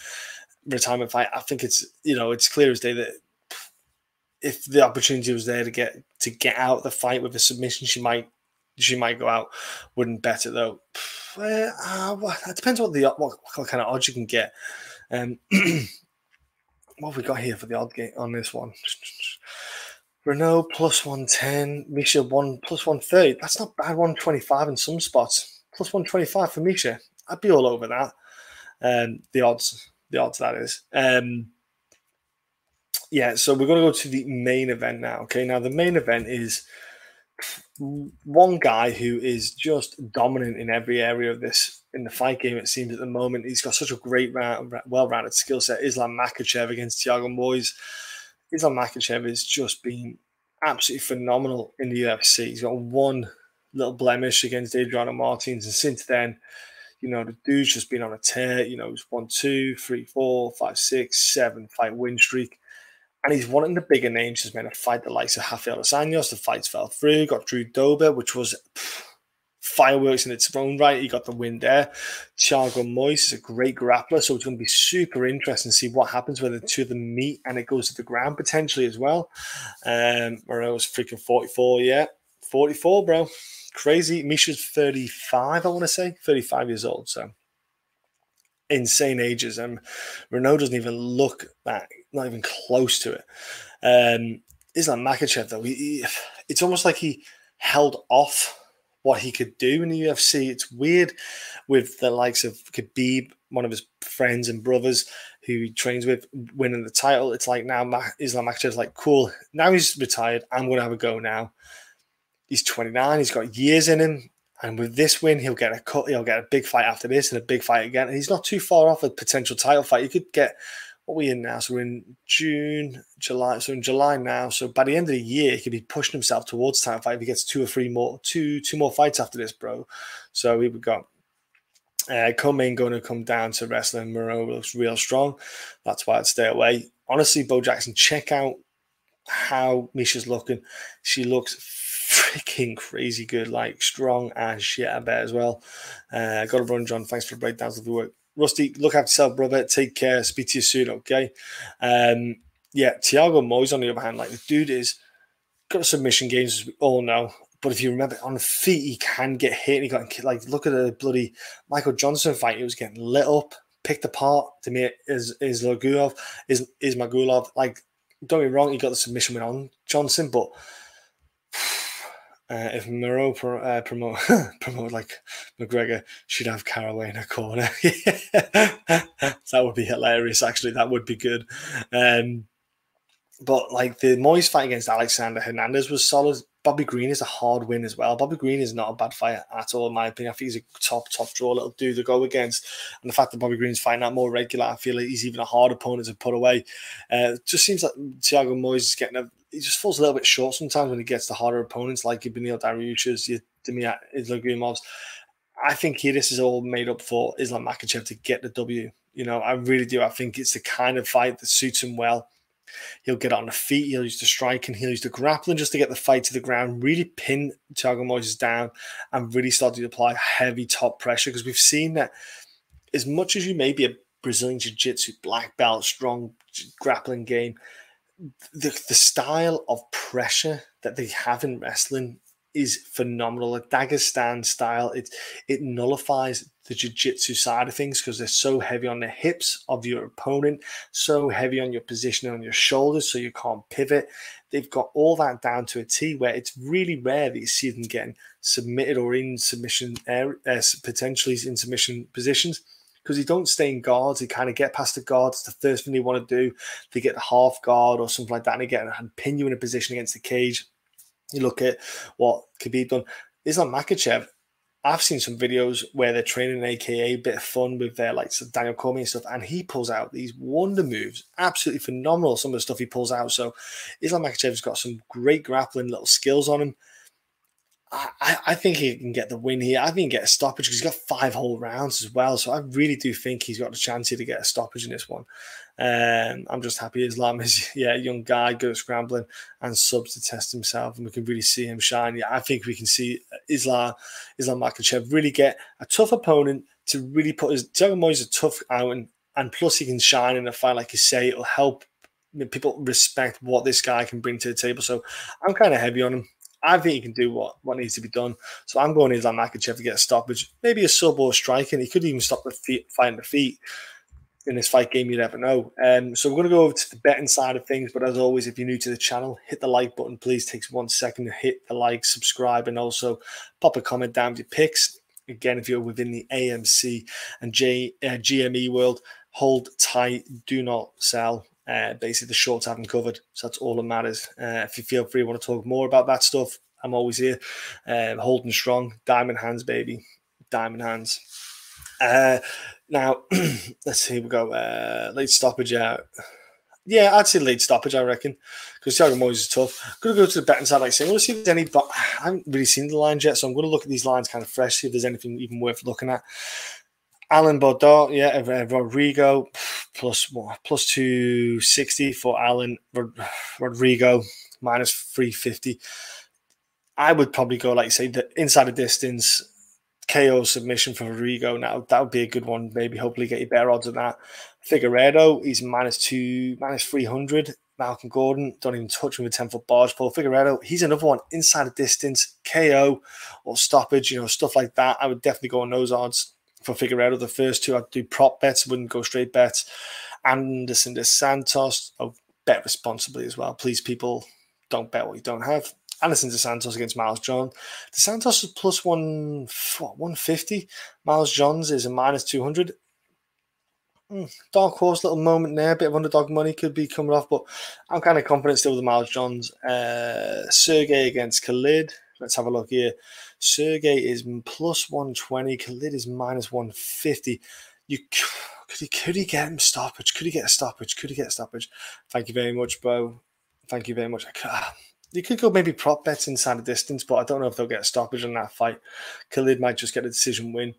retirement fight, I think it's, you know, it's clear as day that if the opportunity was there to get to get out the fight with a submission, she might she might go out. Wouldn't bet it though. Uh, uh, well, it depends what the what, what kind of odds you can get. Um, what have we got here for the odd gate on this one? Reneau plus 110, Miesha 1 plus 130. That's not bad. 125 in some spots. Plus 125 for Miesha. I'd be all over that. Um, the odds, the odds that is. Um, yeah, so we're going to go to the main event now. Okay, now the main event is one guy who is just dominant in every area of this in the fight game. It seems at the moment he's got such a great, well-rounded skill set. Islam Makhachev against Thiago Moises. Islam Makhachev has just been absolutely phenomenal in the UFC. He's got one little blemish against Adriano Martins, and since then, you know, the dude's just been on a tear. You know, he's won two, three, four, five, six, seven fight win streak. And he's wanting the bigger names. He's meant to fight the likes of Rafael dos Anjos. The fights fell through. Got Drew Dober, which was pff, fireworks in its own right. He got the win there. Thiago Moise is a great grappler, so it's going to be super interesting to see what happens when the two of them meet and it goes to the ground potentially as well. Um, was freaking 44, yeah. 44, bro. Crazy. Miesha's 35, I want to say. 35 years old, so insane ages. And Reneau doesn't even look that, not even close to it. Um, Islam Makhachev, though, he, he, it's almost like he held off what he could do in the UFC. It's weird with the likes of Khabib, one of his friends and brothers who he trains with, winning the title. It's like now Islam Makhachev's like, cool, now he's retired. I'm going to have a go now. He's 29. He's got years in him. And with this win, he'll get a cut. He'll get a big fight after this and a big fight again. And he's not too far off a potential title fight. You could get what we in now? So we're in June, July. So in July now. So by the end of the year, he could be pushing himself towards time fight if he gets two or three more, two two more fights after this, bro. So we have got uh, Co-Main going to come down to wrestling. Moreau looks real strong. That's why I'd stay away. Honestly, Bo Jackson, check out how Miesha's looking. She looks freaking crazy good, like strong as shit, I bet as well. Uh, got to run, John. Thanks for the breakdowns of the work. Rusty, look after yourself, brother. Take care. Speak to you soon, okay? Um, yeah, Thiago Moise, on the other hand, like the dude is got submission games, as we all know. But if you remember, on feet, he can get hit. And He got like look at the bloody Michael Johnson fight. He was getting lit up, picked apart. To me, is is Lagulov, is is Magulov. Like, don't me wrong, he got the submission win on Johnson, but uh, if Moreau pro, uh, promote promote like McGregor, should have Caraway in a corner. that would be hilarious. Actually, that would be good. Um, but like the Moise fight against Alexander Hernandez was solid. Bobby Green is a hard win as well. Bobby Green is not a bad fighter at all, in my opinion. I think he's a top, top draw little dude to go against. And the fact that Bobby Green's fighting out more regular, I feel like he's even a hard opponent to put away. Uh, just seems like Thiago Moise is getting a he just falls a little bit short sometimes when he gets the harder opponents like your Beneil Dariush's, your Demir Islagumovs. I think here this is all made up for Islam Makhachev to get the W. You know, I really do. I think it's the kind of fight that suits him well. He'll get on the feet, he'll use the striking, he'll use the grappling just to get the fight to the ground, really pin Thiago Moises down and really start to apply heavy top pressure because we've seen that as much as you may be a Brazilian Jiu Jitsu black belt, strong grappling game, the, the style of pressure that they have in wrestling is phenomenal. The Dagestan style, it it nullifies the jiu-jitsu side of things because they're so heavy on the hips of your opponent, so heavy on your position on your shoulders, so you can't pivot. They've got all that down to a T where it's really rare that you see them getting submitted or in submission, uh, potentially in submission positions because they don't stay in guards. They kind of get past the guards. the first thing they want to do. They get the half guard or something like that, and they get and pin you in a position against the cage. You look at what Khabib done. Islam Makhachev. I've seen some videos where they're training AKA bit of fun with their like Daniel Cormier and stuff, and he pulls out these wonder moves, absolutely phenomenal. Some of the stuff he pulls out. So Islam Makhachev's got some great grappling little skills on him. I, I think he can get the win here. I think he can get a stoppage because he's got five whole rounds as well. So I really do think he's got the chance here to get a stoppage in this one. Um, I'm just happy Islam is yeah, young guy, good at scrambling and subs to test himself, and we can really see him shine. Yeah, I think we can see Islam Islam Makhachev really get a tough opponent to really put his Thiago Moise a tough out, and, and plus he can shine in a fight, like you say, it'll help people respect what this guy can bring to the table. So I'm kind of heavy on him. I think he can do what, what needs to be done. So I'm going Islam Makhachev to get a stoppage, maybe a sub or striking. He could even stop the feet, fighting the feet in this fight game. You never know. Um, so we're going to go over to the betting side of things. But as always, if you're new to the channel, hit the like button. Please takes one second to hit the like, subscribe, and also pop a comment down with your picks. Again, if you're within the AMC and J, uh, GME world, hold tight, do not sell. Uh, basically, the shorts haven't covered. So that's all that matters. Uh, if you feel free, want to talk more about that stuff, I'm always here. Um, holding strong, diamond hands, baby, diamond hands. Uh, now, let's see. We go uh, late stoppage out. Yeah, I'd say late stoppage, I reckon, because Thiago Moise is tough. I'm going to go to the betting side, like I say, I'm to see if there's any, but I haven't really seen the lines yet, so I'm going to look at these lines kind of fresh, see if there's anything even worth looking at. Alan Baudot, yeah, Rodrigo, plus more, plus 260 for Alan Rodrigo, minus 350. I would probably go, like say, the inside of distance KO submission for Rodrigo. Now that would be a good one. Maybe hopefully get you better odds on that. Figueiredo, he's minus two, minus 300. Malcolm Gordon, don't even touch him with 10 foot barge pole. Figueiredo, he's another one inside of distance, KO or stoppage, you know, stuff like that. I would definitely go on those odds for Figueiredo. The first two, I'd do prop bets, wouldn't go straight bets. Anderson dos Santos, oh, bet responsibly as well. Please, people, don't bet what you don't have. Anderson dos Santos against Miles John. Dos Santos is plus one, what, 150. Miles Johns is a minus 200. Mm, dark horse little moment there, a bit of underdog money could be coming off, but I'm kind of confident still with Miles Johns. Uh, Sergey against Khalid. Let's have a look here. Sergey is plus 120. Khalid is minus 150. You could he could he get him stoppage? Could he get a stoppage? Could he get a stoppage? Thank you very much, bro. Thank you very much. You could go maybe prop bets inside the distance, but I don't know if they'll get a stoppage in that fight. Khalid might just get a decision win.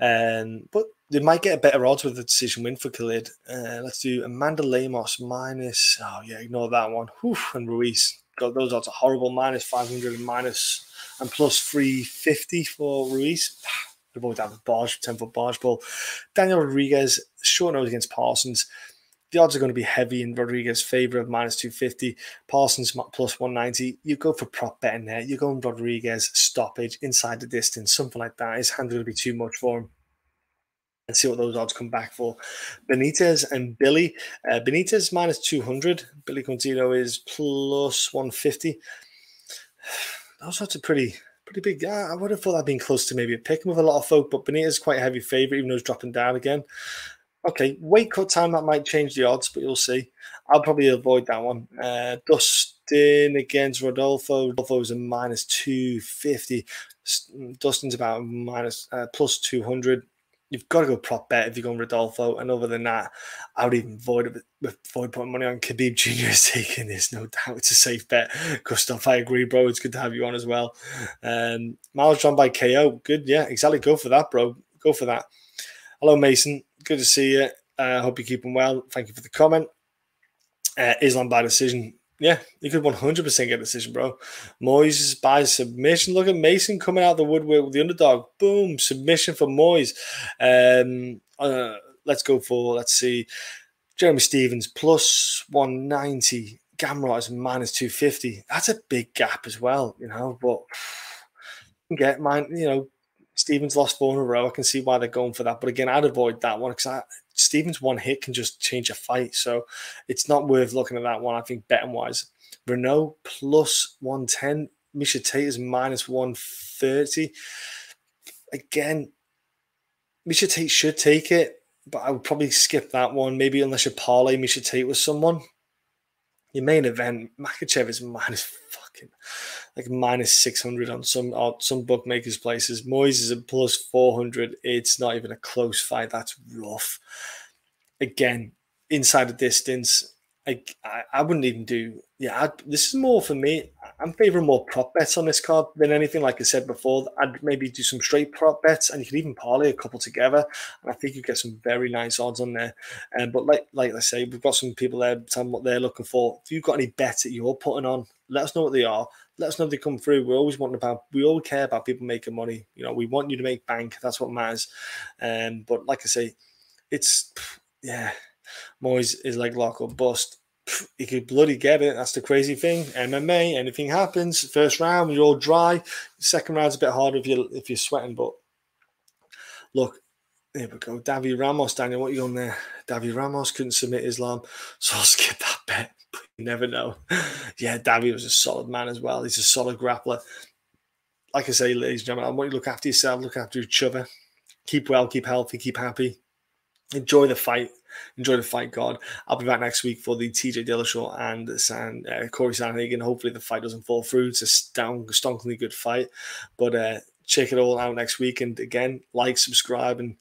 Um, but they might get a better odds with a decision win for Khalid. Uh, let's do Amanda Lemos minus. Oh yeah, ignore that one. Whew, and Ruiz. God, those odds are horrible. Minus five hundred and minus and plus three fifty for Ruiz. They're both down the barge, ten foot barge ball. Daniel Rodriguez short nose against Parsons the odds are going to be heavy in Rodriguez's favour of minus 250. Parsons plus 190. You go for prop betting there. You go in Rodriguez stoppage inside the distance, something like that. His hand going to be too much for him. And see what those odds come back for. Benitez and Billy. Uh, Benitez minus 200. Billy Contino is plus 150. Those odds are pretty pretty big. I would have thought that'd been close to maybe a pick with a lot of folk, but Benitez quite a heavy favourite, even though he's dropping down again. Okay, weight cut time that might change the odds, but you'll see. I'll probably avoid that one. Uh, Dustin against Rodolfo. Rodolfo Rodolfo's a minus two fifty. Dustin's about minus uh, plus two hundred. You've got to go prop bet if you're going Rodolfo. And other than that, I would even avoid avoid putting money on Khabib Jr. is taking this, no doubt. It's a safe bet. Gustav, I agree, bro. It's good to have you on as well. Um, Miles John by KO. Good, yeah, exactly. Go for that, bro. Go for that. Hello, Mason. Good to see you. I uh, hope you're keeping well. Thank you for the comment. Uh, Islam by decision. Yeah, you could 100% get a decision, bro. Moyes by submission. Look at Mason coming out the woodwork with the underdog. Boom, submission for Moyes. Um, uh, let's go for, let's see, Jeremy Stephens plus 190. Gamrot is minus 250. That's a big gap as well, you know, but get mine, you know, Stephens lost four in a row. I can see why they're going for that. But again, I'd avoid that one because Stephens one hit can just change a fight. So it's not worth looking at that one, I think, betting wise. Reneau plus 110. Miesha Tate is minus 130. Again, Miesha Tate should take it, but I would probably skip that one. Maybe unless you parlay Miesha Tate with someone. Your main event, Makhachev is minus fucking like minus 600 on some on some bookmakers places. Moyes is a plus 400. It's not even a close fight. That's rough. Again, inside the distance, I, I, I wouldn't even do. Yeah, I'd, this is more for me. I'm favoring more prop bets on this card than anything. Like I said before, I'd maybe do some straight prop bets, and you could even parlay a couple together. And I think you get some very nice odds on there. Um, but like like I say, we've got some people there telling what they're looking for. If you've got any bets that you're putting on, let us know what they are. Let us know if they come through. We're always wanting about. We all care about people making money. You know, we want you to make bank. That's what matters. Um, but like I say, it's yeah. Moyes is like lock or bust he could bloody get it. That's the crazy thing. MMA, anything happens. First round, you're all dry. Second round's a bit harder if you if you're sweating. But look, there we go. Davi Ramos, Daniel, what are you on there? Davi Ramos couldn't submit Islam, so I'll skip that bet. But you never know. yeah, Davi was a solid man as well. He's a solid grappler. Like I say, ladies and gentlemen, I want you to look after yourself, look after each other. Keep well, keep healthy, keep happy. Enjoy the fight enjoy the fight, God. I'll be back next week for the TJ Dillashaw and San, uh, Corey Sandhagen. Hopefully, the fight doesn't fall through. It's a stonk, stonkingly good fight. But uh, check it all out next week. And again, like, subscribe, and